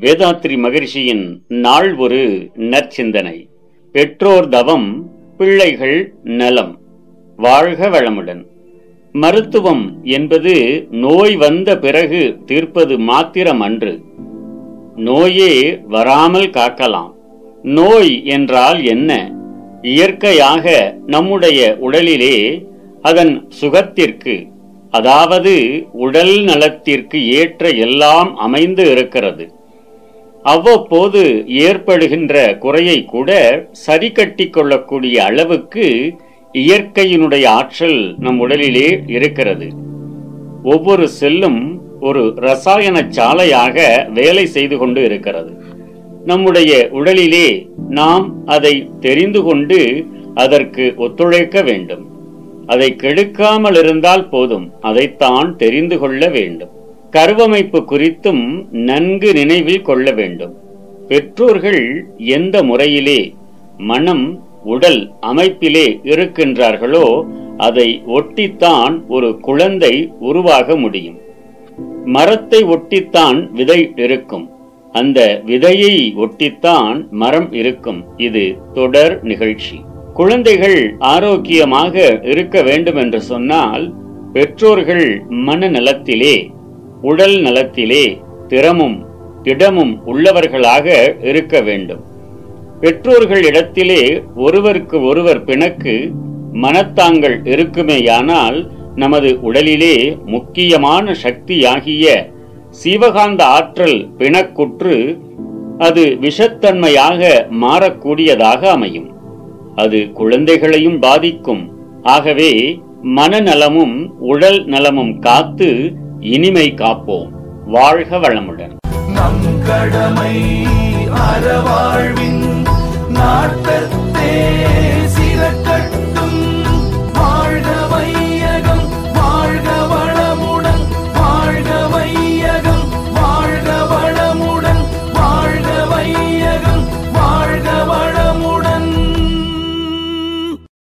வேதாத்ரி மகிழ்ச்சியின் நாள் ஒரு நற்சிந்தனை. பெற்றோர் தவம் பிள்ளைகள் நலம். வாழ்க வளமுடன். மருத்துவம் என்பது நோய் வந்த பிறகு தீர்ப்பது மாத்திரம் அன்று நோயே வராமல் காக்கலாம். நோய் என்றால் என்ன? இயற்கையாக நம்முடைய உடலிலே அதன் சுகத்திற்கு அதாவது உடல் நலத்திற்கு ஏற்ற எல்லாம் அமைந்து இருக்கிறது. அவ்வப்போது ஏற்படுகின்ற குறையை கூட சரி கட்டி கொள்ளக்கூடிய அளவுக்கு இயற்கையினுடைய ஆற்றல் நம் உடலிலே இருக்கிறது. ஒவ்வொரு செல்லும் ஒரு ரசாயன சாலையாக வேலை செய்து கொண்டு இருக்கிறது. நம்முடைய உடலிலே நாம் அதை தெரிந்து கொண்டு அதற்கு ஒத்துழைக்க வேண்டும். அதை கெடுக்காமல் இருந்தால் போதும். அதைத்தான் தெரிந்து கொள்ள வேண்டும். கருவமைப்பு குறித்தும் நன்கு நினைவில் கொள்ள வேண்டும். பெற்றோர்கள் எந்த முறையிலே மனம் உடல் அமைப்பிலே இருக்கின்றார்களோ அதை ஒட்டித்தான் ஒரு குழந்தை உருவாக முடியும். மரத்தை ஒட்டித்தான் விதை இருக்கும். அந்த விதையை ஒட்டித்தான் மரம் இருக்கும். இது தொடர் நிகழ்ச்சி. குழந்தைகள் ஆரோக்கியமாக இருக்க வேண்டும் என்று சொன்னால் பெற்றோர்கள் மனநலத்திலே உடல் நலத்திலே திறமும் திடமும் உள்ளவர்களாக இருக்க வேண்டும். பெற்றோர்கள் இடத்திலே ஒருவருக்கு ஒருவர் பிணக்கு மனத்தாங்கள் இருக்குமேயானால் நமது உடலிலே முக்கியமான சக்தியாகிய சீவகாந்த ஆற்றல் பிணக்குற்று அது விஷத்தன்மையாக மாறக்கூடியதாக அமையும். அது குழந்தைகளையும் பாதிக்கும். ஆகவே மனநலமும் உடல் நலமும் காத்து இனிமை காப்போம். வாழ்க வளமுடன். நம் கடமை அறவாழ்வின் நாட்டத்தே.